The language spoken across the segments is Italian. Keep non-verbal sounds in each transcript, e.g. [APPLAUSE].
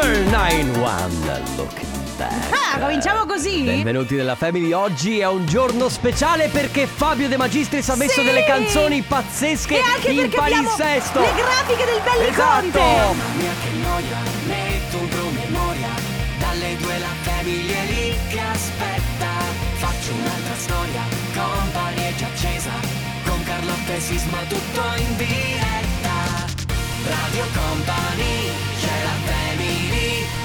Summer 91 Looking Back. Ah, cominciamo così? Benvenuti nella Family. Oggi è un giorno speciale perché Fabio De Magistris ha messo Sì! delle canzoni pazzesche E anche in perché abbiamo palinsesto. le grafiche del Belli Esatto. Conte. mia che noia, metto un promemoria Dalle due la famiglia è lì che aspetta Faccio un'altra storia, company è già accesa Con Carlotta e Sisma tutto in diretta Radio Company, c'è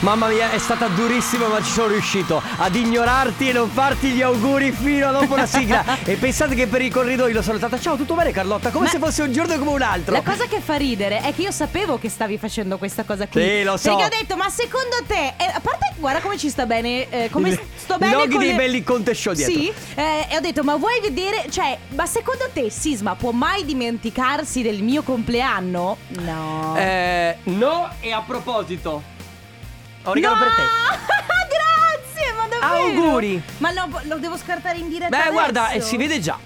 Mamma mia, è stata durissima, ma ci sono riuscito ad ignorarti e non farti gli auguri fino a dopo la sigla. [LAUGHS] e pensate che per i corridoi l'ho salutata. Ciao, tutto bene, Carlotta? Come Ma- se fosse un giorno come un altro. La cosa che fa ridere è che io sapevo che stavi facendo questa cosa qui. Sì, lo so. Perché ho detto, ma secondo te, eh, a parte guarda come ci sta bene, eh, come Il- sto bene loghi con dei le- belli Conte Show dietro. Sì, eh, e ho detto, ma vuoi vedere, cioè, ma secondo te Sisma può mai dimenticarsi del mio compleanno? No. Eh, no, e a proposito, ho un regalo no! per te. [LAUGHS] Grazie, ma davvero? Auguri. Ma no, lo devo scartare in diretta Beh, adesso? guarda, eh, si vede già.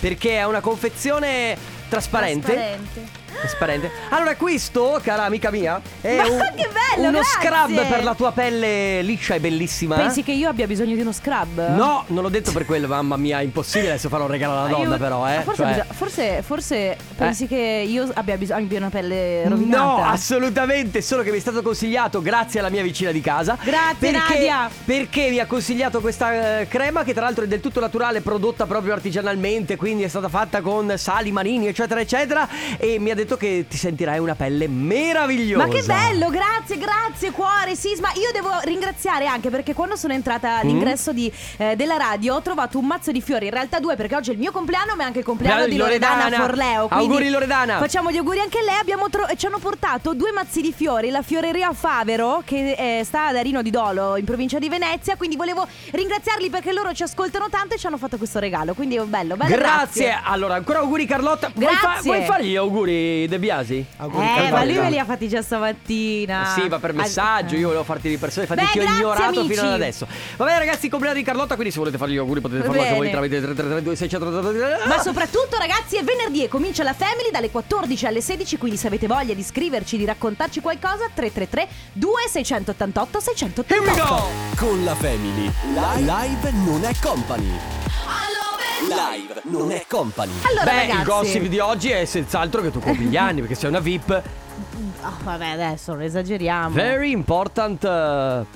Perché è una confezione trasparente. Trasparente. Trasparente. Allora, questo, cara amica mia, è Ma un- [LAUGHS] che bello, uno grazie. scrub per la tua pelle liscia e bellissima. Pensi che io abbia bisogno di uno scrub? No, non l'ho detto per quello, mamma mia, è impossibile adesso fare un regalo alla donna, Aiuto. però, eh. Ma Forse, Cioè- bisog- forse, forse pensi che io abbia bisogno abbia una pelle rovinata? No, assolutamente, solo che mi è stato consigliato grazie alla mia vicina di casa. Grazie, perché, Nadia. Perché mi ha consigliato questa eh, crema che tra l'altro è del tutto naturale, prodotta proprio artigianalmente, quindi è stata fatta con sali marini, eccetera, eccetera. E mi ha detto che ti sentirai una pelle meravigliosa. Ma che bello, grazie, grazie cuore Sisma. Io devo ringraziare anche perché quando sono entrata Mm. all'ingresso di, eh, della radio ho trovato un mazzo di fiori, in realtà due perché oggi è il mio compleanno ma è anche il compleanno di Loredana, Loredana. Forleo. Auguri, Loredana. Facciamo gli auguri anche a lei, abbiamo tro- ci hanno portato due mazzi di fiori, la fioreria Favero che eh, sta ad Arino di Dolo in provincia di Venezia, quindi volevo ringraziarli perché loro ci ascoltano tanto e ci hanno fatto questo regalo, quindi è bello, bello. Grazie. Allora, ancora auguri Carlotta. Vuoi, Grazie. vuoi fare gli auguri De Biasi? Auguri Eh, ma lui me li ha fatti già stamattina. Sì, ma per messaggio, Ah. io volevo farti di persone, infatti Beh, ti ho grazie, ignorato amici. fino ad adesso. Va bene ragazzi, compleanno di Carlotta, quindi se volete fare gli auguri potete farlo anche voi tramite 3332 633 Ma soprattutto ragazzi è venerdì e comincia la Family dalle 14 alle 16 Quindi se avete voglia di scriverci, di raccontarci qualcosa 333 2688 688 Here we go! Con la Family. Live non è company. Live non è company. Allora Beh, ragazzi il gossip di oggi è senz'altro che tu compli gli anni, perché sei una VIP. Ah, Vabbè adesso non esageriamo Very important uh,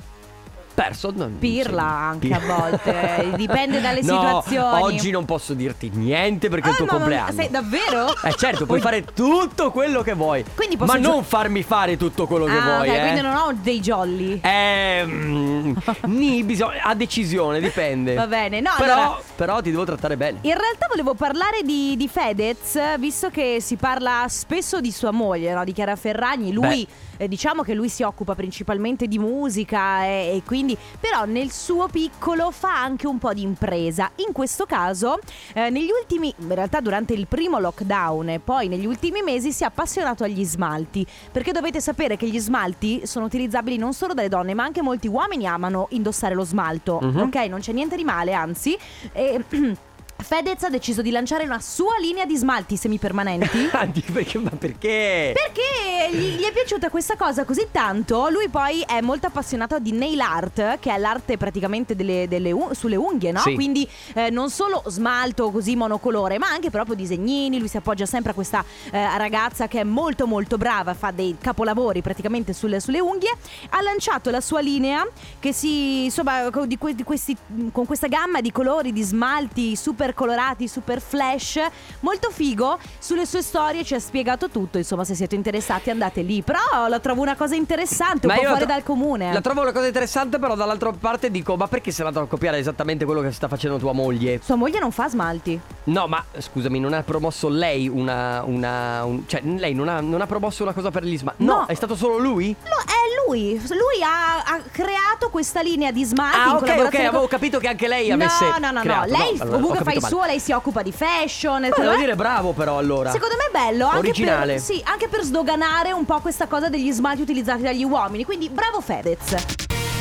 person. non Pirla anche a volte [LAUGHS] Dipende dalle No, situazioni oggi non posso dirti niente perché è il Ah, tuo ma- ma- compleanno. sei- davvero? Eh certo, puoi fare tutto quello che vuoi. Quindi posso Ma gio- non farmi fare tutto quello che Ah vuoi, ok eh. quindi non ho dei jolly Eh, mm, [LAUGHS] ni bisogna, a decisione, dipende. Va bene, no, però, allora- però ti devo trattare bene. In realtà volevo parlare di, di Fedez, visto che si parla spesso di sua moglie, no? di Chiara Ferragni. Lui, eh, diciamo che lui si occupa principalmente di musica e, e quindi, però nel suo piccolo fa anche un po' di impresa. In questo caso, eh, negli ultimi, in realtà durante il primo lockdown e poi negli ultimi mesi si è appassionato agli smalti. Perché dovete sapere che gli smalti sono utilizzabili non solo dalle donne, ma anche molti uomini amano indossare lo smalto. Mhm. Ok, non c'è niente di male, anzi. E, [CLEARS THROAT] Fedez ha deciso di lanciare una sua linea di smalti semipermanenti. [LAUGHS] Anzi, perché, ma perché? Perché gli, gli è piaciuta questa cosa così tanto? Lui poi è molto appassionato di nail art, che è l'arte praticamente delle, delle un- sulle unghie, no? Sì. Quindi eh, non solo smalto così monocolore, ma anche proprio disegnini. Lui si appoggia sempre a questa eh, ragazza che è molto molto brava, fa dei capolavori praticamente sulle, sulle unghie. Ha lanciato la sua linea che si, insomma, di que- di questi- con questa gamma di colori, di smalti super colorati, super flash, molto figo. Sulle sue storie ci ha spiegato tutto. Insomma, se siete interessati andate lì. Però la trovo una cosa interessante, un po' io la fuori tro- dal comune. La trovo una cosa interessante, però dall'altra parte dico, ma perché sei andato a copiare esattamente quello che sta facendo tua moglie? Sua moglie non fa smalti. No, ma scusami, non ha promosso lei una. una un- cioè, lei non ha, non ha promosso una cosa per gli smalti. No, No. è stato solo lui? No, è lui. Lui ha, ha creato questa linea di smalti. Ah, ok, ok, collaborazione con- avevo capito che anche lei avesse. No, no, no, no. creato. Lei allora, ho comunque fa il male. suo, lei si occupa di fashion. Ma però devo è- dire bravo, però, allora. Secondo me è bello anche Originale. per, sì, anche per sdoganare un po' questa cosa degli smalti utilizzati dagli uomini. Quindi bravo Fedez.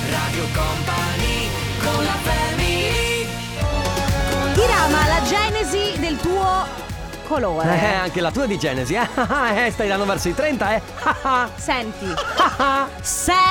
Radio Company con la family Irama, la genesi del tuo colore. Eh, anche la tua di Genesi, [LAUGHS] eh? eh stai dando verso i 30, eh? [LAUGHS] Senti. [LAUGHS] Senti.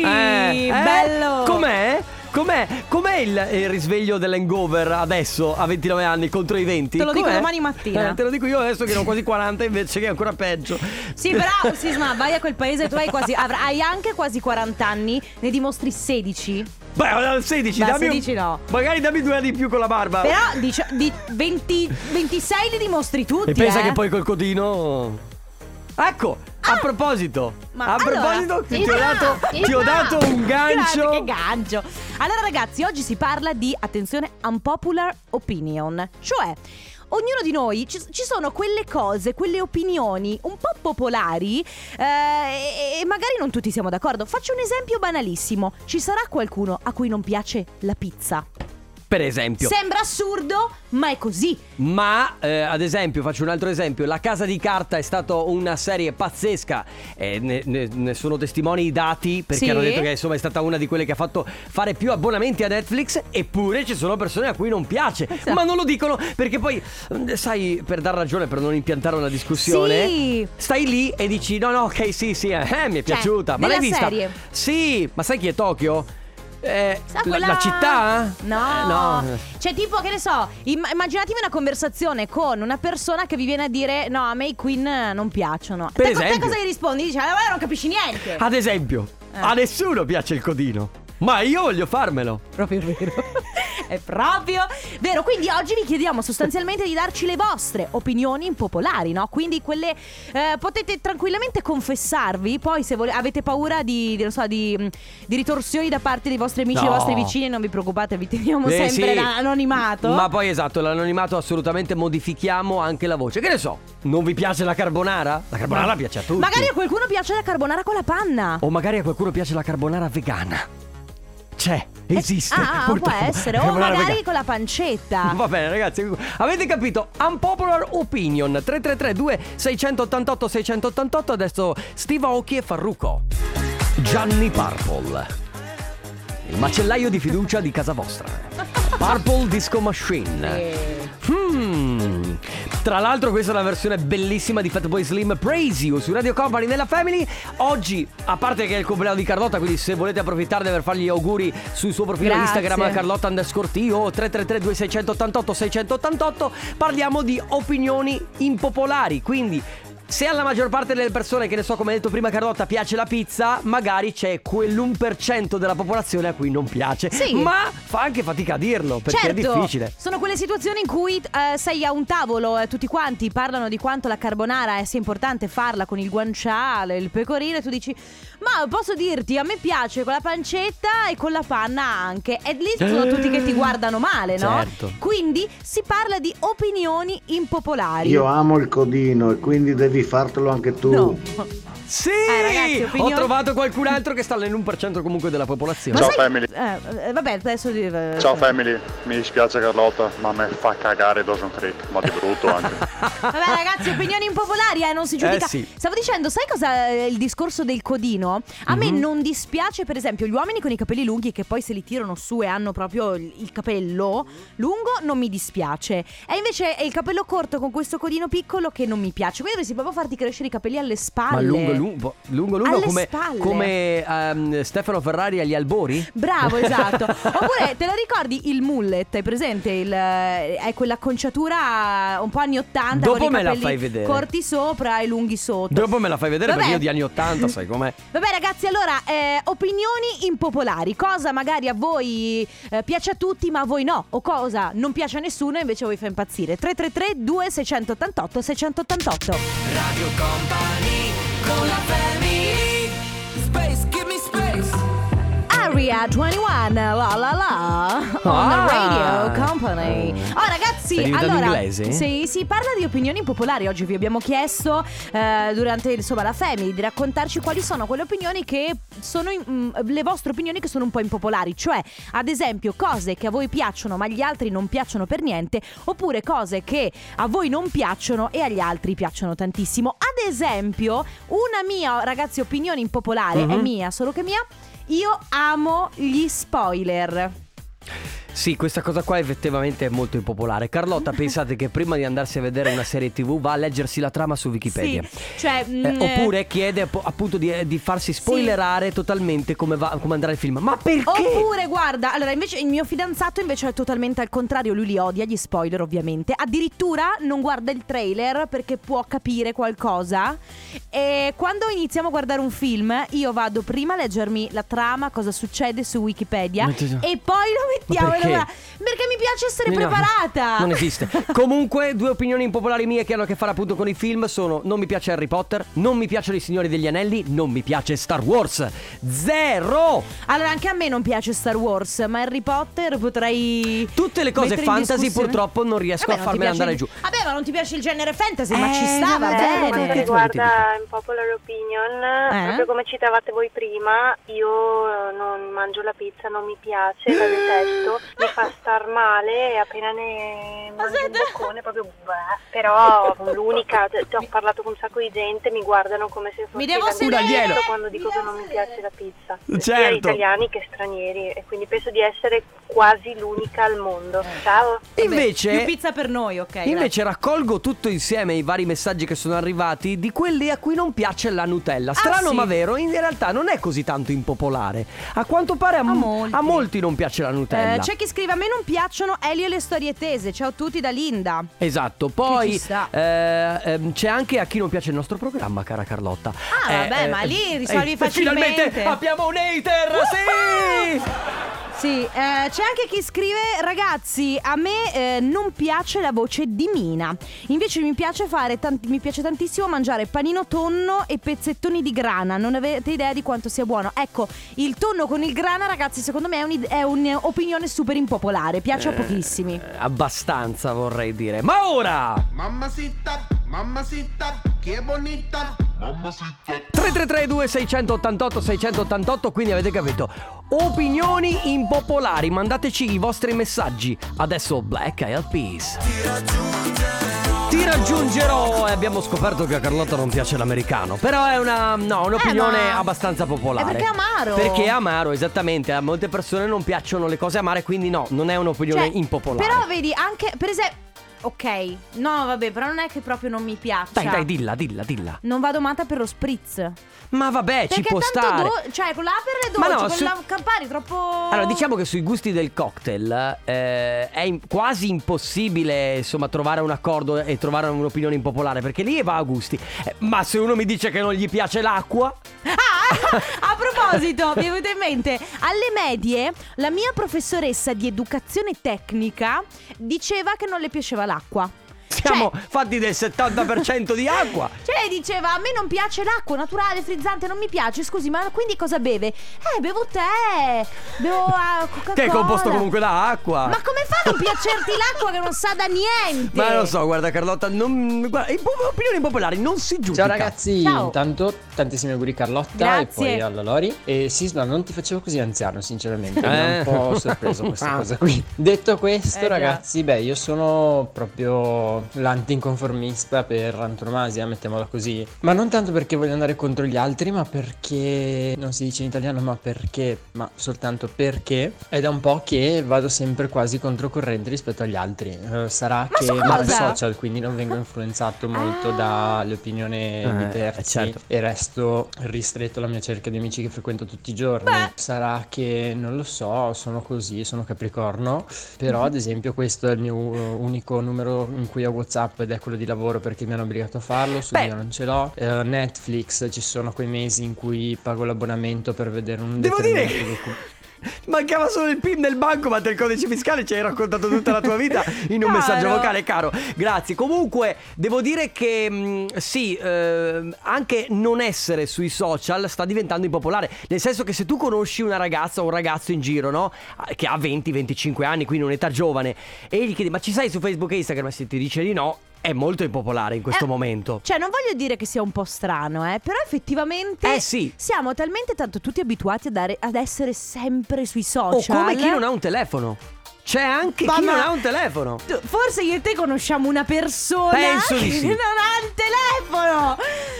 Eh, eh? Bello. Com'è? Com'è, com'è il, il risveglio dell'hangover adesso a 29 anni contro i 20? Te lo dico Com'è? domani mattina. Eh, te lo dico io adesso che ne ho quasi 40 invece che è ancora peggio. Sì, però Sisma, vai a quel paese, tu hai quasi hai anche quasi 40 anni, ne dimostri 16. Beh, al 16, Beh, dammi un- 16 no. Magari dammi due anni in più con la barba. Però dicio- di 20 26 li dimostri tutti, E pensa eh. che poi col codino. Ecco, a proposito. Ma a allora, proposito, ti, Isma, ho dato, ti ho dato un gancio. Grazie, che gancio. Allora ragazzi, oggi si parla di, attenzione, unpopular opinion. Cioè, ognuno di noi, ci, ci sono quelle cose, quelle opinioni un po' popolari eh, e, e magari non tutti siamo d'accordo. Faccio un esempio banalissimo. Ci sarà qualcuno a cui non piace la pizza? Per esempio. Sembra assurdo, ma è così. Ma, eh, ad esempio, faccio un altro esempio. La Casa di Carta è stata una serie pazzesca. E ne, ne- ne sono testimoni i dati. Perché Sì. hanno detto che insomma è stata una di quelle che ha fatto fare più abbonamenti a Netflix. Eppure ci sono persone a cui non piace. Esatto. Ma non lo dicono perché poi, eh, sai, per dar ragione, per non impiantare una discussione, Sì. stai lì e dici: no, no, ok, sì, sì, eh, eh, mi è Cioè, piaciuta. Ma l'hai vista? serie. Sì, ma sai chi è Tokyo? Eh, Sa la, quella- la città? No. Eh, no. Cioè, tipo, che ne so, imm- immaginatevi una conversazione con una persona che vi viene a dire: No, a me i Queen non piacciono. Per te, te esempio. cosa gli rispondi? Dici: Allora non capisci niente. Ad esempio, Eh. a nessuno piace il codino. Ma io voglio farmelo. Proprio vero. [LAUGHS] È proprio vero. Quindi oggi vi chiediamo sostanzialmente di darci le vostre opinioni impopolari, no? Quindi quelle eh, potete tranquillamente confessarvi. Poi, se vole- avete paura di, di, non so, di, di ritorsioni da parte dei vostri amici e No. dei vostri vicini, non vi preoccupate, vi teniamo Eh, sempre sì. l'anonimato. Ma poi esatto, l'anonimato assolutamente modifichiamo anche la voce. Che ne so, non vi piace la carbonara? La carbonara piace a tutti. Magari a qualcuno piace la carbonara con la panna. O magari a qualcuno piace la carbonara vegana. C'è, esiste. Ah, può purtroppo. essere. O magari vegana. con la pancetta. Va bene ragazzi, avete capito? Unpopular opinion 3332 688 688 Adesso Steve Aoki e Farruko Gianni Purple Il macellaio di fiducia di casa vostra [LAUGHS] Purple Disco Machine Hmm. Tra l'altro questa è una versione bellissima di Fatboy Slim Praise You su Radio Company nella Family Oggi, a parte che è il compleanno di Carlotta Quindi se volete approfittarne per fargli gli auguri sul suo profilo Grazie. Instagram Carlotta underscore T o 333 2688 688 Parliamo di opinioni impopolari Quindi se alla maggior parte delle persone, che ne so come ha detto prima Carlotta, piace la pizza Magari c'è quell'1% della popolazione a cui non piace Sì. Ma fa anche fatica a dirlo perché certo, è difficile Sono quelle situazioni in cui eh, sei a un tavolo e tutti quanti parlano di quanto la carbonara sia importante farla con il guanciale, il pecorino e tu dici "Ma posso dirti, a me piace con la pancetta e con la panna anche". E lì sono Eh, tutti che ti guardano male, no? certo. Quindi si parla di opinioni impopolari. Io amo il codino e quindi devi fartelo anche tu. No. Sì! Eh, ragazzi, opinioni- Ho trovato qualcun altro che sta nell'1% comunque della popolazione Ciao sai- family. Eh, eh, vabbè, adesso eh, Ciao family, mi dispiace Carlotta, ma a me fa cagare Dawson Creek, ma di brutto anche. [LAUGHS] Vabbè ragazzi, opinioni impopolari, eh, non si giudica. Eh, sì. Stavo dicendo, sai cosa è il discorso del codino? A me Mhm. non dispiace, per esempio, gli uomini con i capelli lunghi che poi se li tirano su e hanno proprio il il capello lungo, non mi dispiace. E invece è il capello corto con questo codino piccolo che non mi piace. Quindi dovresti proprio farti crescere i capelli alle spalle. Ma lungo, lungo, lungo, lungo Alle come, spalle. come ehm, Stefano Ferrari agli albori? Bravo, [LAUGHS] esatto. Oppure te lo ricordi il mullet? Hai presente? Il, eh, è quella conciatura un po' anni 80 Dopo con i me la fai vedere. corti sopra e lunghi sotto. Dopo me la fai vedere Vabbè. perché io di anni 80 sai [LAUGHS] com'è. Vabbè ragazzi, allora, eh, opinioni impopolari. Cosa magari a voi eh, piace a tutti ma a voi no. O cosa non piace a nessuno e invece voi fa impazzire. 333 2688 688 Radio Company con la family Space, give me space Area 21, la la la, on Ah. the radio company. Diventando allora, sì, si parla di opinioni impopolari. Oggi vi abbiamo chiesto eh, durante insomma la family di raccontarci quali sono quelle opinioni che sono in- mm, le vostre opinioni che sono un po' impopolari, cioè ad esempio cose che a voi piacciono ma agli altri non piacciono per niente, oppure cose che a voi non piacciono e agli altri piacciono tantissimo. Ad esempio, una mia ragazzi opinione impopolare è Mhm. mia, solo che mia. Io amo gli spoiler. Sì, questa cosa qua effettivamente è molto impopolare. Carlotta, [LAUGHS] pensate che prima di andarsi a vedere una serie TV va a leggersi la trama su Wikipedia. Sì, cioè, mm, Eh, eh, oppure chiede appunto di, di farsi spoilerare totalmente come, va, come andrà il film. Ma perché? Oppure, guarda, allora invece il mio fidanzato invece è totalmente al contrario, lui li odia, gli spoiler ovviamente. Addirittura non guarda il trailer perché può capire qualcosa. E quando iniziamo a guardare un film, io vado prima a leggermi la trama, cosa succede su Wikipedia e poi lo mettiamo e lo perché? guarda- Perché mi piace essere No, preparata. Non [LAUGHS] esiste. Comunque, due opinioni impopolari mie che hanno a che fare appunto con i film sono: non mi piace Harry Potter, non mi piacciono i Signori degli Anelli, non mi piace Star Wars. Zero! Allora, anche a me non piace Star Wars, ma Harry Potter potrei. Tutte le cose mettere in fantasy discussione. purtroppo non riesco Vabbè, a non ti farmele piace andare il- giù. Vabbè, ma non ti piace il genere fantasy, ma Eh, ci sta, va vabbè, bene. ma Per quanto riguarda Unpopular Opinion, Eh? proprio come citavate voi prima, io eh, non mangio la pizza, non mi piace, la detesto, mi fa star male e appena ne mangio un boccone proprio bleh. Però l'unica, te ho parlato con un sacco di gente, mi guardano come se fossi Mi devo l'animaletto sedere. Un alieno. quando dico che non mi piace la pizza, sia Certo. italiani che stranieri e quindi penso di essere quasi l'unica al mondo. Ciao! Invece. Più pizza per noi, ok. Invece raccolgo tutto insieme i vari messaggi che sono arrivati di quelli a cui non piace la Nutella. Strano Ah, sì? ma vero, in realtà non è così tanto impopolare. A quanto pare a, A molti. a molti non piace la Nutella. Eh, c'è chi scrive a me non piacciono Elio e le storie tese. Ciao a tutti da Linda. Esatto, poi eh, ehm, c'è anche a chi non piace il nostro programma, cara Carlotta. Ah, vabbè, ma lì risolvi eh, facilmente. Finalmente abbiamo un hater, sì! Sì, eh, c'è anche chi scrive ragazzi, a me eh, non piace la voce di Mina. Invece mi piace fare tanti- mi piace tantissimo mangiare panino tonno e pezzettoni di grana. Non avete idea di quanto sia buono. Ecco, il tonno con il grana, ragazzi, secondo me è, un'opinione super impopolare, piace a pochissimi. Eh, abbastanza vorrei dire. Ma ora Mamacita, mamacita, che bonita. 3332 688 688 quindi avete capito. Opinioni impopolari mandateci i vostri messaggi. Adesso Black Eyed Peas. Ti raggiungerò. E abbiamo scoperto che a Carlotta non piace l'americano però è una no, un'opinione Eh, ma- abbastanza popolare. è perché è amaro. perché è amaro esattamente. A molte persone non piacciono le cose amare quindi no non è un'opinione Cioè, impopolare. Però vedi, anche per esempio Ok, no, vabbè, però non è che proprio non mi piace. dai dai dilla dilla dilla Non vado matta per lo spritz. ma vabbè ci Perché può tanto stare do- cioè con l'aperle Ma dolce, no, con su- la Campari troppo Allora, diciamo che sui gusti del cocktail eh, è in- quasi impossibile, insomma, trovare un accordo e trovare un'opinione impopolare, perché lì va a gusti. Eh, ma se uno mi dice che non gli piace l'acqua, Ah, a [LAUGHS] proposito, mi è venuto in mente, alle medie la mia professoressa di educazione tecnica diceva che non le piaceva l'acqua. siamo Cioè- fatti del 70% di acqua. [LAUGHS] Cioè lei diceva a me non piace l'acqua naturale, frizzante, non mi piace, scusi, ma quindi cosa beve? Eh, bevo tè, bevo ah, Coca-Cola. Che è composto comunque da acqua. Ma come fa a non piacerti [LAUGHS] l'acqua che non sa da niente? Ma non so, guarda Carlotta, non, guarda, opinioni popolari non si giudica. Ciao ragazzi, Ciao. intanto tantissimi auguri Carlotta Grazie. e poi alla Lori. E Sisma, non ti facevo così anziano, sinceramente. Mi Eh. ha un po' sorpreso questa cosa qui. Detto questo, Eh, ragazzi, beh, io sono proprio l'antinconformista per antonomasia, mettiamola così. Ma non tanto perché voglio andare contro gli altri, ma perché non si dice in italiano, ma perché, ma soltanto perché è da un po' che vado sempre quasi controcorrente rispetto agli altri. Eh, sarà Ma che cosa? social, quindi non vengo influenzato molto Ah. dalle opinioni di Eh, terzi certo. e resto ristretto alla mia cerchia di amici che frequento tutti i giorni. Beh. Sarà che non lo so, sono così, sono capricorno, però Mhm. ad esempio questo è il mio uh, unico numero in cui ho WhatsApp ed è quello di lavoro perché mi hanno obbligato a farlo, su Beh. io non ce l'ho. Eh, Netflix ci sono quei mesi in cui pago l'abbonamento per vedere un Devo dire determinato che- Mancava solo il PIN del banco, ma del codice fiscale ci hai raccontato tutta la tua vita in un Caro. messaggio vocale, caro. Grazie. Comunque, devo dire che mh, sì, eh, anche non essere sui social sta diventando impopolare. Nel senso che se tu conosci una ragazza o un ragazzo in giro, no? Che ha 20-25 anni, quindi un'età giovane, e gli chiedi, ma ci sei su Facebook e Instagram? E se ti dice di no, è molto impopolare in questo Eh, momento. Cioè, non voglio dire che sia un po' strano, eh, però effettivamente Eh, sì. siamo talmente tanto tutti abituati dare- ad essere sempre sui O social. come chi non ha un telefono. C'è anche Ma- chi non ma- ha un telefono. Tu- Forse io e te conosciamo una persona Penso che sì. non ha il telefono.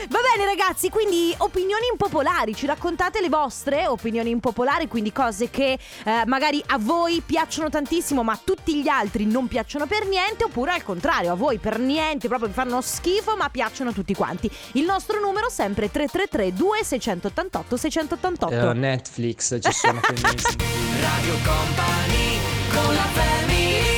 Va bene, ragazzi, quindi opinioni impopolari, ci raccontate le vostre opinioni impopolari, quindi cose che eh, magari a voi piacciono tantissimo, ma a tutti gli altri non piacciono per niente, oppure al contrario, a voi per niente, proprio vi fanno schifo, ma piacciono tutti quanti. Il nostro numero sempre 333 2688 688. Eh, Netflix ci sono quei mesi. [LAUGHS] Radio Company con la family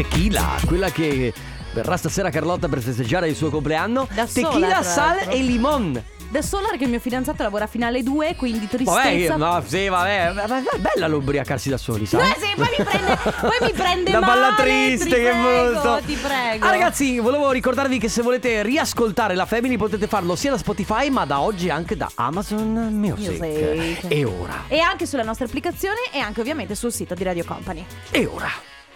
Tequila, quella che verrà stasera Carlotta per festeggiare il suo compleanno. Da sola, Tequila, tra sal l'altro. e limon. Da Solar che il mio fidanzato lavora fino alle 2, quindi Vabbè, tristezza. no, sì, vabbè, ma- ma è bella l'ubriacarsi da soli, sai? Eh sì, poi mi prende, poi mi prende [LAUGHS] balla male, triste, ti che prego, brutto. Ti prego. Ah, ragazzi, volevo ricordarvi che se volete riascoltare la Family potete farlo sia da Spotify, ma da oggi anche da Amazon Music. Music. E ora, E anche sulla nostra applicazione e anche ovviamente sul sito di Radio Company. e ora,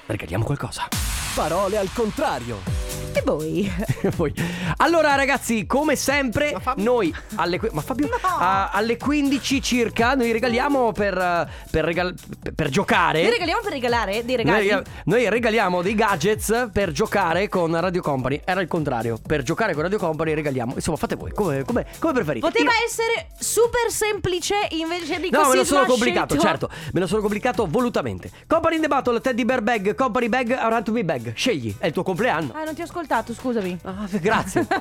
regaliamo qualcosa. Parole al contrario. E voi? [LAUGHS] Poi- Allora ragazzi, come sempre, noi alle, ma Fabio, a- alle 15 circa noi regaliamo per, per, regal- per giocare. Noi regaliamo per regalare dei regali. Noi, noi regaliamo dei gadgets per giocare con Radio Company. Era il contrario. Per giocare con Radio Company regaliamo. Insomma, fate voi come, come- come preferite. Poteva Io- essere super semplice invece di così No, me lo sono smascelto. complicato, certo. Me lo sono complicato volutamente. Company in the Battle, Teddy Bear Bag, Company Bag, Around to be Bag. Scegli, è il tuo compleanno. Ah, non ti ho ascoltato, scusami. Ah, grazie. [LAUGHS]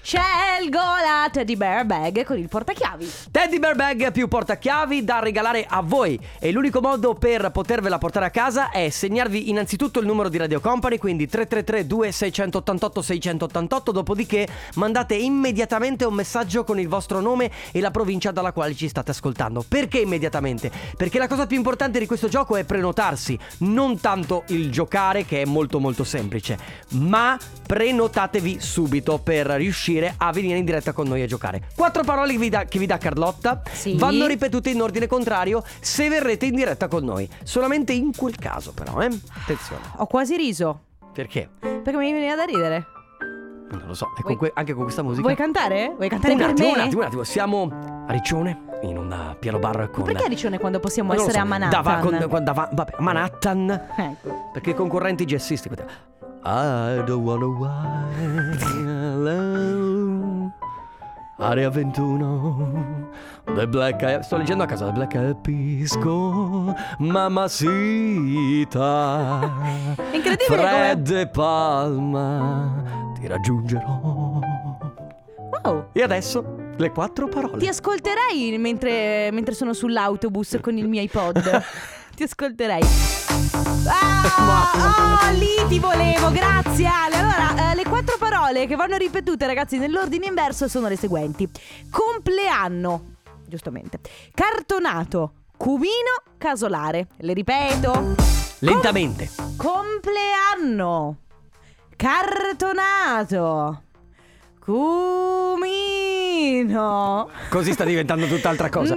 Scelgo la teddy bear bag con il portachiavi. Teddy Bear Bag più portachiavi da regalare a voi. E l'unico modo per potervela portare a casa è segnarvi innanzitutto il numero di Radio Company, quindi 333 2688 688, dopodiché mandate immediatamente un messaggio con il vostro nome e la provincia dalla quale ci state ascoltando. Perché immediatamente? Perché la cosa più importante di questo gioco è prenotarsi, non tanto il giocare che è molto molto semplice, ma prenotatevi subito per riuscire a venire in diretta con noi a giocare. Quattro parole che vi dà, che vi dà Carlotta Sì. vanno ripetute in ordine contrario se verrete in diretta con noi. Solamente in quel caso però, eh? Attenzione. Ho quasi riso. Perché? Perché mi viene da ridere. Non lo so, Vuoi- con que- anche con questa musica. Vuoi cantare? Vuoi cantare un per attimo, me? un attimo, un attimo. Siamo a Riccione in un uh, piano bar con Perché a Riccione quando possiamo essere so, a Manhattan? dava- con- dava- vabbè, Manhattan. Ecco. Perché i concorrenti jazzisti. I don't wanna wild. Area 21. The Black Eyed- Sto leggendo a casa The Black Eyed Peas con Mamacita. Incredibile Fred e Palma. Ti raggiungerò. Wow. E adesso le quattro parole. Ti ascolterei mentre, mentre sono sull'autobus con il mio iPod. [LAUGHS] ti ascolterei. Ah, [LAUGHS] oh, lì ti volevo, grazie Ale. Allora, eh, le quattro parole che vanno ripetute, ragazzi, nell'ordine inverso sono le seguenti: compleanno, giustamente, cartonato, cumino, casolare. Le ripeto: Lentamente. compleanno, cartonato, cumino. Così sta diventando tutt'altra cosa.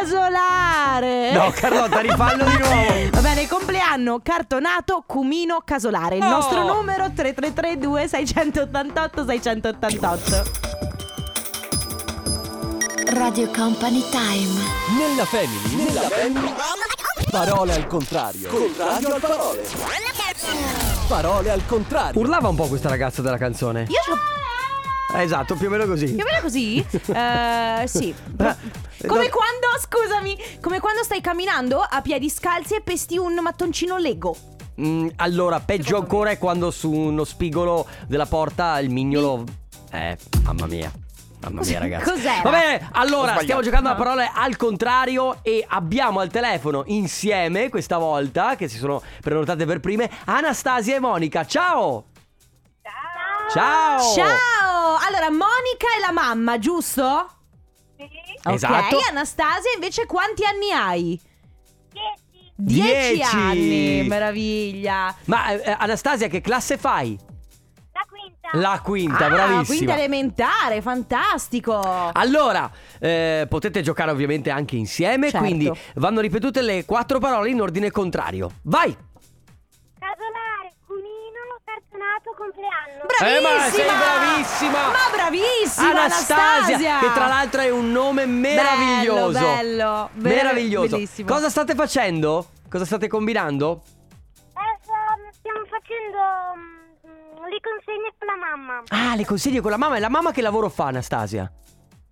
Casolare. No, Carlotta, rifallo di nuovo. Va bene, compleanno, cartonato, cumino, casolare. Il No. nostro numero 3332 688 688. Radio Company Time. Nella family, nella family. Parole al contrario. Contrario al parole. Parole al contrario. Urlava un po' questa ragazza della canzone. Io so. Eh, Esatto, più o meno così. Più o meno così? [LAUGHS] Eh, sì. Eh, Come no- quando, scusami, come quando stai camminando a piedi scalzi e pesti un mattoncino Lego. Mm, allora, peggio ancora è quando su uno spigolo della porta il mignolo. Eh, mamma mia. Mamma mia, ragazzi. Cos'era? Va bene, allora stiamo giocando a parole al contrario e abbiamo al telefono insieme questa volta, che si sono prenotate per prime, Anastasia e Monica. Ciao! Ciao! Ciao! Allora, Monica è la mamma, giusto? Sì, Esatto. Ok, Anastasia invece quanti anni hai? dieci. Dieci Dieci. anni, meraviglia. Ma eh, Anastasia, che classe fai? La quinta. La quinta, ah, bravissima. quinta elementare, fantastico. Allora, eh, potete giocare ovviamente anche insieme, Certo. quindi vanno ripetute le quattro parole in ordine contrario. Vai! Casolare, cunino, cartonato, compleanno. Eh, ma Bravissima! sei bravissima! Ma bravissima Anastasia! che tra l'altro è un nome meraviglioso. Bello, bello, be- meraviglioso. bellissimo. Cosa state facendo? Cosa state combinando? Adesso stiamo facendo mm, le consegne con la mamma. Ah, le consigli con la mamma. E la mamma che lavoro fa, Anastasia?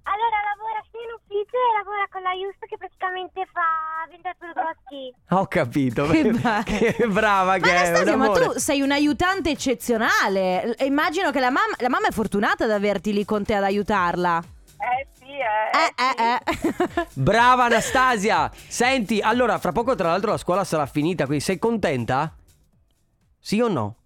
Allora lavora sia in ufficio e lavora con la Just che praticamente fa vendere prodotti. Ah, Ho capito. Che [LAUGHS] brava. Che brava che Ma è. Anastasia, ma tu sei un aiutante eccezionale. E Immagino che la mamma, la mamma è fortunata ad averti lì con te ad aiutarla. Eh sì, eh. Eh, eh, eh. [LAUGHS] Brava Anastasia. Senti, allora, fra poco tra l'altro la scuola sarà finita, quindi sei contenta? Sì o no?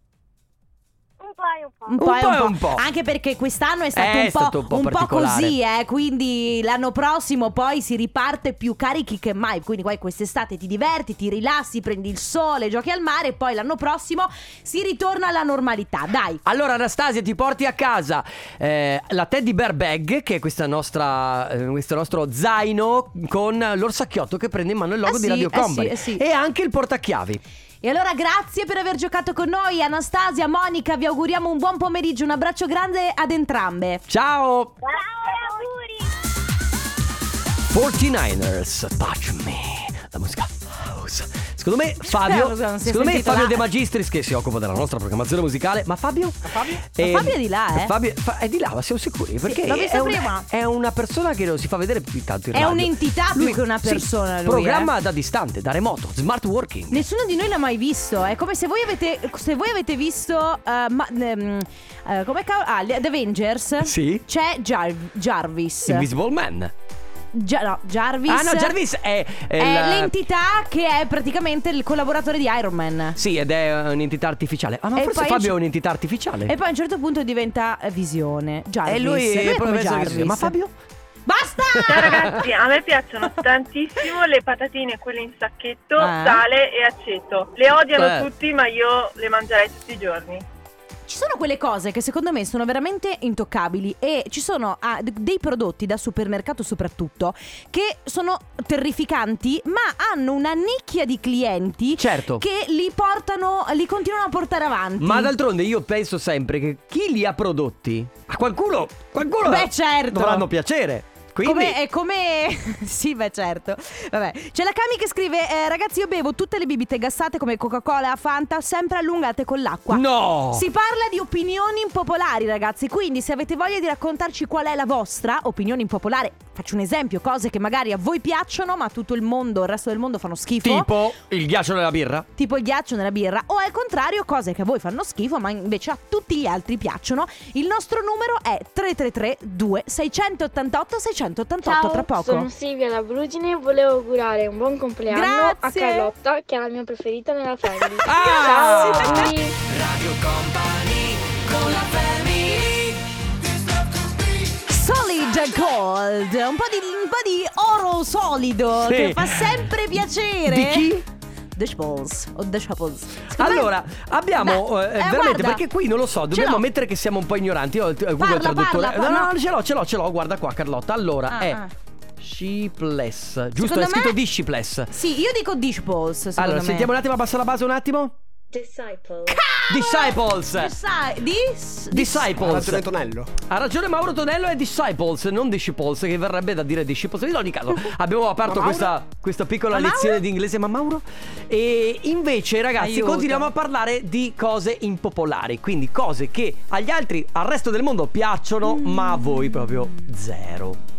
Un po' e un po'. Un po' Un po'. Anche perché quest'anno è stato, È un, po', stato un po' un po' così, eh. Quindi l'anno prossimo poi si riparte più carichi che mai. Quindi poi quest'estate ti diverti, ti rilassi, prendi il sole, giochi al mare. E poi l'anno prossimo si ritorna alla normalità. Dai. Allora Anastasia ti porti a casa eh, la Teddy Bear Bag che è questa nostra, eh, questo nostro zaino con l'orsacchiotto che prende in mano il logo Eh di sì, Radio eh Company sì, eh sì. e anche il portachiavi. E allora grazie per aver giocato con noi. Anastasia, Monica, vi auguriamo un buon pomeriggio. Un abbraccio grande ad entrambe. Ciao! Ciao, auguri. 49ers, touch me. La musica house. Secondo me Fabio, Eh, so, non si è secondo me sentito Fabio là. De Magistris che si occupa della nostra programmazione musicale, ma Fabio? Fabio? Ma Fabio è di là, eh? Fabio fa- è di là, ma siamo sicuri? Perché l'ho visto è, un- prima. è una persona che non si fa vedere più tanto in È radio. un'entità più che una sì, persona, lui, Programma eh. da distante, da remoto, smart working. Nessuno di noi l'ha mai visto. È come se voi avete, se voi avete visto. eh, ma, ehm, eh, come cavolo? Ah, gli- The Avengers. Sì. C'è Jar- Jarvis. Invisible Man. Gia- no, Jarvis. Ah no, Jarvis è, È il- l'entità che è praticamente il collaboratore di Iron Man. Sì, ed è un'entità artificiale. Ah, ma E forse poi Fabio è un'entità artificiale. E poi a un certo punto diventa eh, visione. Jarvis. E lui è come essere che Jarvis. sia- Ma Fabio? Basta! Ciao ragazzi, a me piacciono tantissimo le patatine, quelle in sacchetto, Eh? sale e aceto. Le odiano Eh. tutti, ma io le mangerei tutti i giorni. Ci sono quelle cose che secondo me sono veramente intoccabili e ci sono ah, d- dei prodotti da supermercato soprattutto che sono terrificanti ma hanno una nicchia di clienti Certo. che li portano, li continuano a portare avanti. Ma d'altronde io penso sempre che chi li ha prodotti a qualcuno, qualcuno Beh, certo. dovranno piacere. Quindi Come, è come. [LAUGHS] sì, beh, certo. Vabbè. C'è la Cami che scrive: eh, Ragazzi, io bevo tutte le bibite gassate come Coca-Cola, Fanta, sempre allungate con l'acqua. No! Si parla di opinioni impopolari, ragazzi. Quindi, se avete voglia di raccontarci qual è la vostra opinione impopolare, faccio un esempio: cose che magari a voi piacciono, ma a tutto il mondo, il resto del mondo fanno schifo. tipo il ghiaccio nella birra. Tipo il ghiaccio nella birra, o al contrario, cose che a voi fanno schifo, ma invece a tutti gli altri piacciono. Il nostro numero è 333 2688 688 Ciao, tra poco. sono Silvia da Brugine e volevo augurare un buon compleanno a Grazie. Carlotta, che è la mia preferita nella family. Ah! Ciao. Radio Company con la Solid Gold, un po' di, un po' di oro solido Sì. che fa sempre piacere. Di chi? The Balls o The me- Allora, abbiamo Beh, eh, eh, veramente guarda. perché qui non lo so, dobbiamo ammettere che siamo un po' ignoranti. Io il Google Parla, traduttore. parla, no, parla. no, ce l'ho, ce l'ho, ce l'ho, guarda qua Carlotta. Allora, Ah, è ah. Sheepless. Giusto, Secondo è scritto me- di Sheepless. Sì, io dico Dish Balls. Secondo Allora, me. sentiamo un attimo, abbassa la base un attimo. Disciple. Disciples. Sai, dis, Disciples. Tonello. Ha ragione Mauro Tonello è Disciples, non Disciples, che verrebbe da dire Disciples. In ogni caso, [LAUGHS] abbiamo aperto Ma Mauro? questa, questa piccola Ma lezione Mauro? di inglese. Ma Mauro? E invece, ragazzi, Aiuto. continuiamo a parlare di cose impopolari. Quindi cose che agli altri, al resto del mondo piacciono, ma a voi proprio zero.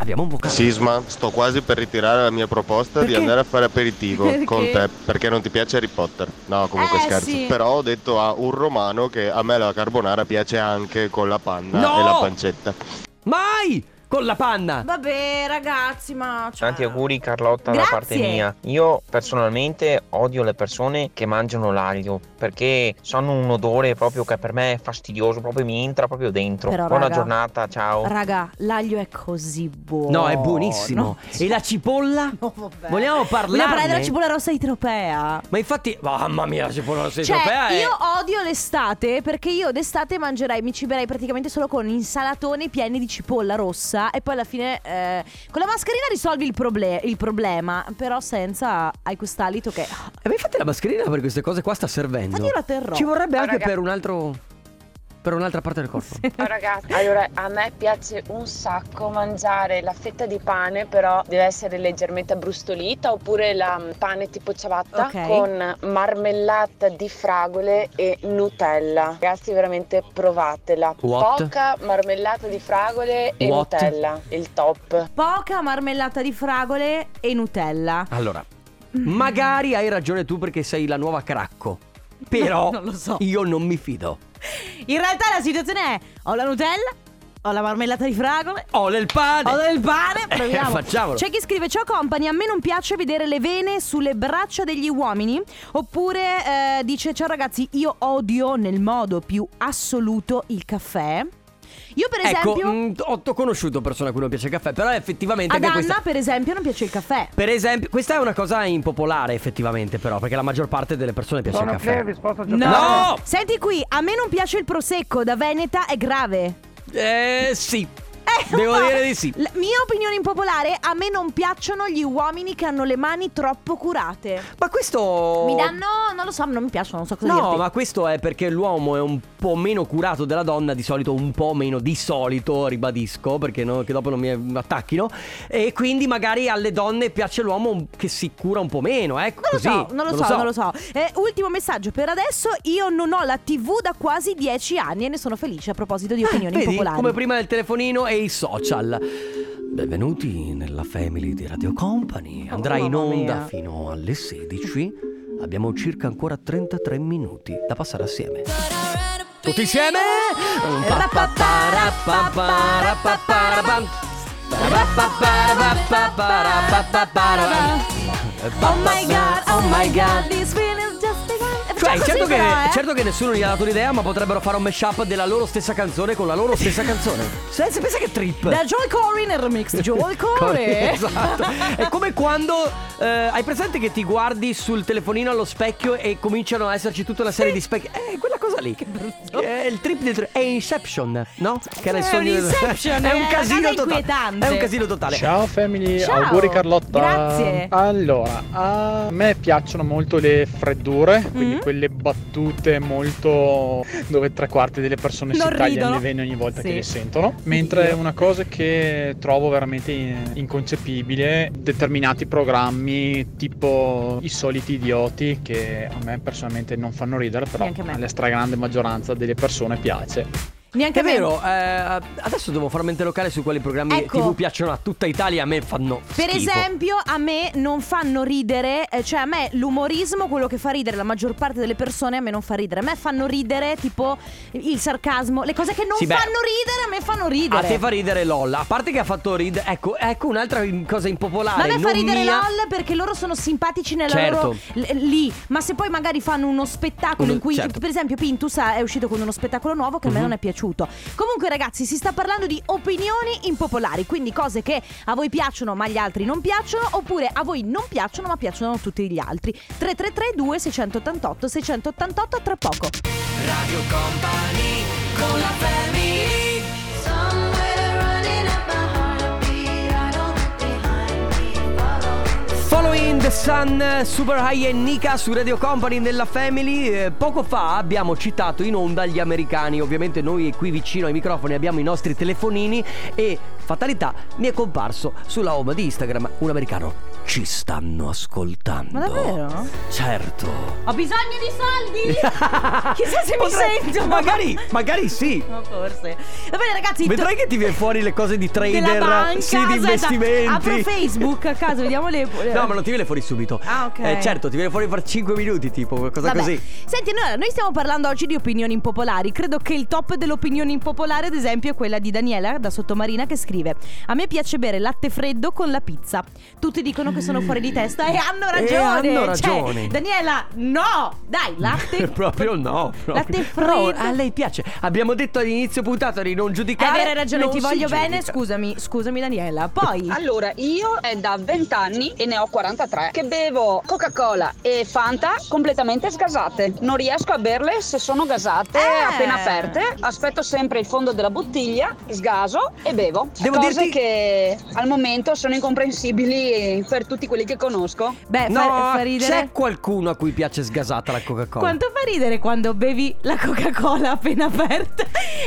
Abbiamo un vocabolario. Sisma, sto quasi per ritirare la mia proposta Perché? di andare a fare aperitivo Perché? con te perché non ti piace Harry Potter. No, comunque Eh, scherzo. sì. Però ho detto a un romano che a me la carbonara piace anche con la panna No! e la pancetta. Mai! Con la panna. Vabbè, ragazzi, ma. cioè- Tanti auguri Carlotta Grazie. da parte mia. Io personalmente odio le persone che mangiano l'aglio perché hanno un odore proprio che per me è fastidioso, proprio mi entra proprio dentro. Però, Buona raga, giornata, ciao. Raga, l'aglio è così buono. No, è buonissimo. E la cipolla? [LAUGHS] No, vabbè. Vogliamo Vogliamo parlare della cipolla rossa etropea. Ma infatti, mamma mia, la cipolla rossa Cioè, europea è... io odio l'estate perché io d'estate mangerei, mi ciberei praticamente solo con insalatoni pieni di cipolla rossa e poi alla fine eh, con la mascherina risolvi il, proble- il problema, però senza hai quest'alito che... E ma infatti la mascherina per queste cose qua sta servendo. Infatti io la terrò. Ci vorrebbe anche per un altro... per un'altra parte del corpo. [LAUGHS] Ciao ragazzi, allora a me piace un sacco mangiare la fetta di pane, però deve essere leggermente abbrustolita oppure la mm, pane tipo ciabatta Ok. con marmellata di fragole e Nutella. Ragazzi, veramente provatela. What? Poca marmellata di fragole e What? Nutella, il top. Poca marmellata di fragole e Nutella. Allora, magari hai ragione tu perché sei la nuova cracco. Però [LAUGHS] Non lo so. io non mi fido. In realtà la situazione è: ho la Nutella, ho la marmellata di fragole. Ho del pane. Ho del pane, [LAUGHS] proviamo. Eh, facciamolo. C'è chi scrive: Ciao company, a me non piace vedere le vene sulle braccia degli uomini. Oppure eh, dice: Ciao ragazzi, io odio nel modo più assoluto il caffè. Io, per Ecco, esempio, mh, ho, ho conosciuto persone a cui non piace il caffè, però effettivamente ad anche Anna, questa... per esempio, non piace il caffè. Per esempio, questa è una cosa impopolare effettivamente però, perché la maggior parte delle persone piace il caffè. No! Senti qui, a me non piace il prosecco, da Veneta è grave. Eh sì. Eh, Devo po'. dire di sì. La mia opinione impopolare, a me non piacciono gli uomini che hanno le mani troppo curate. Ma questo... Mi danno, non lo so, non mi piacciono, non so cosa No, dirti. ma questo è perché l'uomo è un po' meno curato della donna, di solito un po' meno di solito, ribadisco, perché no, che dopo non mi attacchino. E quindi magari alle donne piace l'uomo che si cura un po' meno, ecco. Non lo così. so, non lo so, non lo so. Eh, ultimo messaggio per adesso, io non ho la TV da quasi 10 anni e ne sono felice a proposito di opinioni Eh, Vedi, impopolari. come prima del telefonino e i social. Benvenuti nella family di Radio Company. Andrà in onda fino alle 16. Abbiamo circa ancora 33 minuti da passare assieme. Tutti insieme? Oh my god, oh my god, Cioè, facciamo certo che, però, eh. certo che nessuno gli ha dato l'idea, ma potrebbero fare un mashup della loro stessa canzone con la loro stessa canzone. Se, se pensa che trip. Da Joel Corey nel remix Joel [LAUGHS] Corey. esatto. È come quando eh, hai presente che ti guardi sul telefonino allo specchio e cominciano a esserci tutta una serie di specchi. Eh, quella cosa lì. Che brutto. È il trip del È Inception, no? Che era il È sogno un del- Inception, È [LAUGHS] è un una casino totale. inquietante. È un casino totale. Ciao family, Ciao. auguri Carlotta. Grazie. Allora, a me piacciono molto le freddure, quindi Mm. Quelle battute molto dove tre quarti delle persone Non si tagliano ridono. le vene ogni volta Sì. che le sentono. Mentre una cosa che trovo veramente in- inconcepibile, determinati programmi tipo i soliti idioti che a me personalmente non fanno ridere, però alla stragrande maggioranza delle persone piace. Neanche È a me. vero, eh, adesso devo fare mente locale su quali programmi Ecco. TV piacciono a tutta Italia, a me fanno Per schifo. esempio, a me non fanno ridere, eh, cioè a me l'umorismo, quello che fa ridere la maggior parte delle persone, a me non fa ridere. A me fanno ridere tipo il sarcasmo, le cose che non Sì, beh. fanno ridere, a me fanno A ridere. te fa ridere LOL, a parte che ha fatto ridere, ecco, ecco un'altra cosa impopolare. Ma a me fa non ridere mia. LOL perché loro sono simpatici nella Certo. loro l- lì. Ma se poi magari fanno uno spettacolo Uno- in cui, certo. per esempio, Pintus ha- è uscito con uno spettacolo nuovo che a me Mhm. non è piaciuto. Comunque, ragazzi, si sta parlando di opinioni impopolari, quindi cose che a voi piacciono ma agli altri non piacciono, oppure a voi non piacciono ma piacciono a tutti gli altri. 333 2688 688 tra poco. Radio Company con la family Following the Sun, Super High e Nika su Radio Company nella Family. Eh, poco fa abbiamo citato in onda gli americani. Ovviamente noi qui vicino ai microfoni abbiamo i nostri telefonini e fatalità mi è comparso sulla home di Instagram un americano. Ci stanno ascoltando. Ma davvero? Certo. Ho bisogno di soldi! [LAUGHS] Chissà se mi Potrei- sento. Magari, magari sì. Ma forse. Va bene, ragazzi. Vedrai che ti viene fuori le cose di trader, della banca, sì, di aspetta, investimenti. Apro Facebook a caso, vediamo le. No, ma non ti viene fuori subito. Ah, ok. Eh, certo, ti viene fuori per 5 minuti, tipo, qualcosa Vabbè. così. Senti, noi, noi stiamo parlando oggi di opinioni impopolari. Credo che il top dell'opinione impopolare, ad esempio, è quella di Daniela da Sottomarina che scrive: A me piace bere latte freddo con la pizza. Tutti dicono che sono fuori di testa e hanno ragione. hanno Cioè, ragione. Daniela, no! Dai, latte. [LAUGHS] proprio no. proprio. Latte Però freddo. a lei piace. Abbiamo detto all'inizio puntata di non giudicare. Avere ragione, non ti voglio bene. giudica. Scusami, scusami, Daniela. Poi. Allora, io è da 20 anni e ne ho 43 che bevo Coca-Cola e Fanta completamente sgasate. Non riesco a berle se sono gasate Eh. appena aperte. Aspetto sempre il fondo della bottiglia, sgaso e bevo. Devo Cose dirti- che al momento sono incomprensibili per tutti quelli che conosco. Beh, No, fa, fa ridere. c'è qualcuno a cui piace sgasata la Coca-Cola. Quanto fa ridere quando bevi la Coca-Cola appena aperta?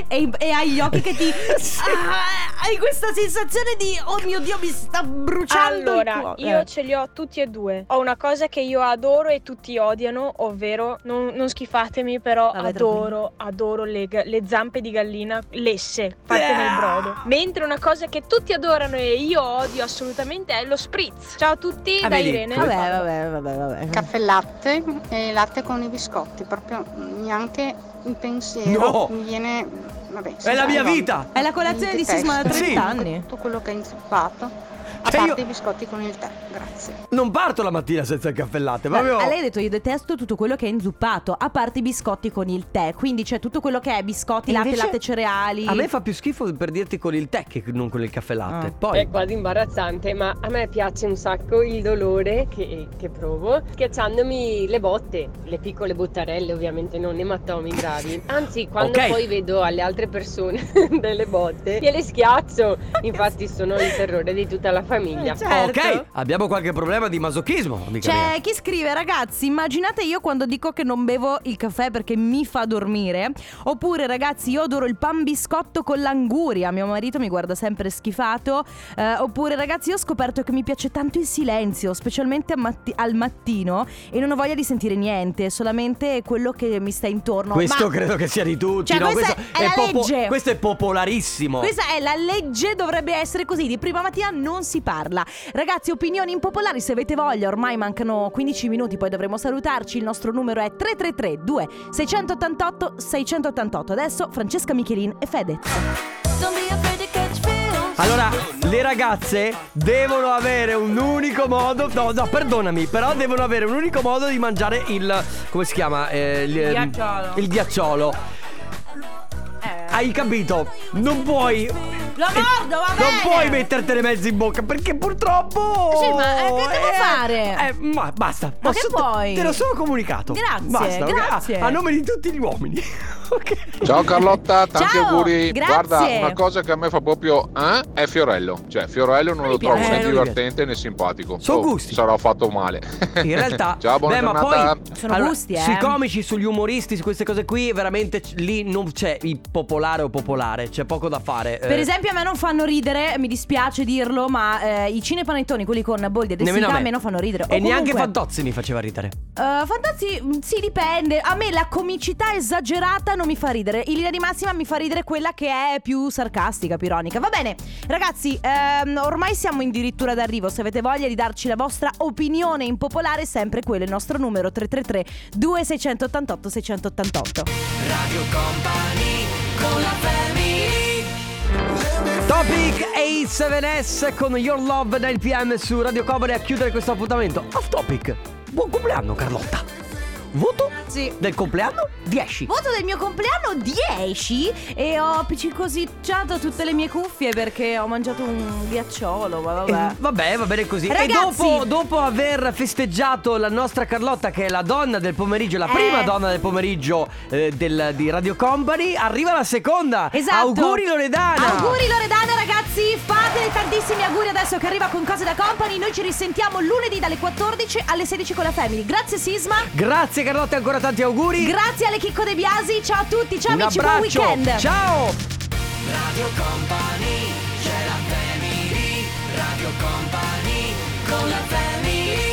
e, e hai gli occhi che ti. [LAUGHS] Ah, hai questa sensazione di oh mio dio, mi sta bruciando. Allora, cuore. io Eh. ce li ho tutti e due. Ho una cosa che io adoro e tutti odiano, ovvero, non, non schifatemi, però Vabbè, adoro, adoro le, le zampe di gallina lesse, fatte Eh. nel brodo. Mentre una cosa che tutti adorano e io odio assolutamente è lo spritz. Ciao a tutti, Ah, da? Irene. Vabbè, vabbè, vabbè, vabbè. Caffè e latte e latte con i biscotti, proprio neanche il pensiero No! mi viene. Vabbè, È la mia vita! È la colazione di Sisma da Sì. 30 anni. Tutto quello che è inzuppato, a Cioè, parte io- i biscotti con il tè, grazie. Non parto la mattina senza il caffè e latte, Ma proprio. a lei ha detto io detesto tutto quello che è inzuppato, a parte i biscotti con il tè. Quindi c'è tutto quello che è biscotti, E latte, invece latte cereali. A me fa più schifo per dirti con il tè che non con il caffè e latte. Ah. Poi. È quasi imbarazzante, ma a me piace un sacco il dolore che, che provo schiacciandomi le botte, le piccole bottarelle, ovviamente non ematomi [LAUGHS] gravi. Anzi, quando Ok. poi vedo alle altre persone [LAUGHS] delle botte, gliele schiaccio. [LAUGHS] Infatti sono il terrore di tutta la famiglia. Certo. Ok, abbiamo qualche problema di masochismo, amica C'è mia. chi scrive, ragazzi, immaginate io quando dico che non bevo il caffè perché mi fa dormire. Oppure, ragazzi, io adoro il pan biscotto con l'anguria. Mio marito mi guarda sempre schifato. Eh, oppure, ragazzi, io ho scoperto che mi piace tanto il silenzio, specialmente matti- al mattino. E non ho voglia di sentire niente, solamente quello che mi sta intorno. Questo Ma- credo che sia di tutti, Cioè, no? questa questo è la popo- legge. questo è popolarissimo. Questa è la legge, dovrebbe essere così. Di prima mattina non si parla. Ragazzi, opinioni impopolari se avete voglia. Ormai mancano 15 minuti, poi dovremo salutarci. Il nostro numero è 333 2 688 688. Adesso Francesca Michelin e Fedez. Allora, le ragazze devono avere un unico modo. No, no, perdonami, però devono avere un unico modo di mangiare il. come si chiama? Eh, il, Ghiacciolo. Il ghiacciolo. Hai capito? Non puoi. Lo mordo, va Non bene. puoi mettertene mezzo in bocca perché purtroppo. Sì, ma eh, che devo eh, fare? Eh, ma basta. Ma che vuoi? Te l'ho solo comunicato. Grazie, Basta, ok? grazie. A, a nome di tutti gli uomini. [LAUGHS] Ciao Carlotta, tanti Ciao, auguri. grazie. Guarda, una cosa che a me fa proprio eh, è Fiorello. Cioè, Fiorello non lo trovo né Eh, non divertente né simpatico. Sono Oh, gusti. Sarò fatto male. In realtà, [LAUGHS] Ciao, buona beh, ma giornata. poi allora, sui comici, sugli umoristi, su queste cose qui, veramente lì non c'è il popolare o popolare, c'è poco da fare. Per Eh, esempio, a me non fanno ridere, mi dispiace dirlo, ma eh, i cinepanettoni, quelli con boldi e nemmeno densità, a me non fanno ridere. E O neanche comunque- Fantozzi mi faceva ridere. Uh, Fantazzi, mm, sì, dipende. A me la comicità esagerata non mi fa ridere. In linea di massima mi fa ridere quella che è più sarcastica, più ironica. Va bene, ragazzi, ehm, ormai siamo addirittura d'arrivo. Se avete voglia di darci la vostra opinione impopolare, sempre quello è il nostro numero 333 2688 688. Radio Company con la family Topic 87S con Your Love 9 pm su Radio Company a chiudere questo appuntamento. Off topic. Buon compleanno, Carlotta. Voto Sì. del compleanno 10. Voto del mio compleanno 10 e ho appiccicosicciato tutte le mie cuffie perché ho mangiato un ghiacciolo, ma vabbè. Eh, vabbè, va bene così. Ragazzi- E dopo, dopo aver festeggiato la nostra Carlotta, che è la donna del pomeriggio, la Eh. prima donna del pomeriggio eh, del- di Radio Company, arriva la seconda. Esatto. Auguri Loredana. Auguri Loredana ragazzi, fate tantissimi auguri adesso che arriva con cose da company. Noi ci risentiamo lunedì dalle 14 alle 16 con la Family. Grazie Sisma. Grazie Carlotta, ancora tanti auguri. Grazie alle Chicco De Biasi. Ciao a tutti, ciao Un amici, buon abbraccio. weekend. Ciao. Radio Company c'è la family Radio Company con la family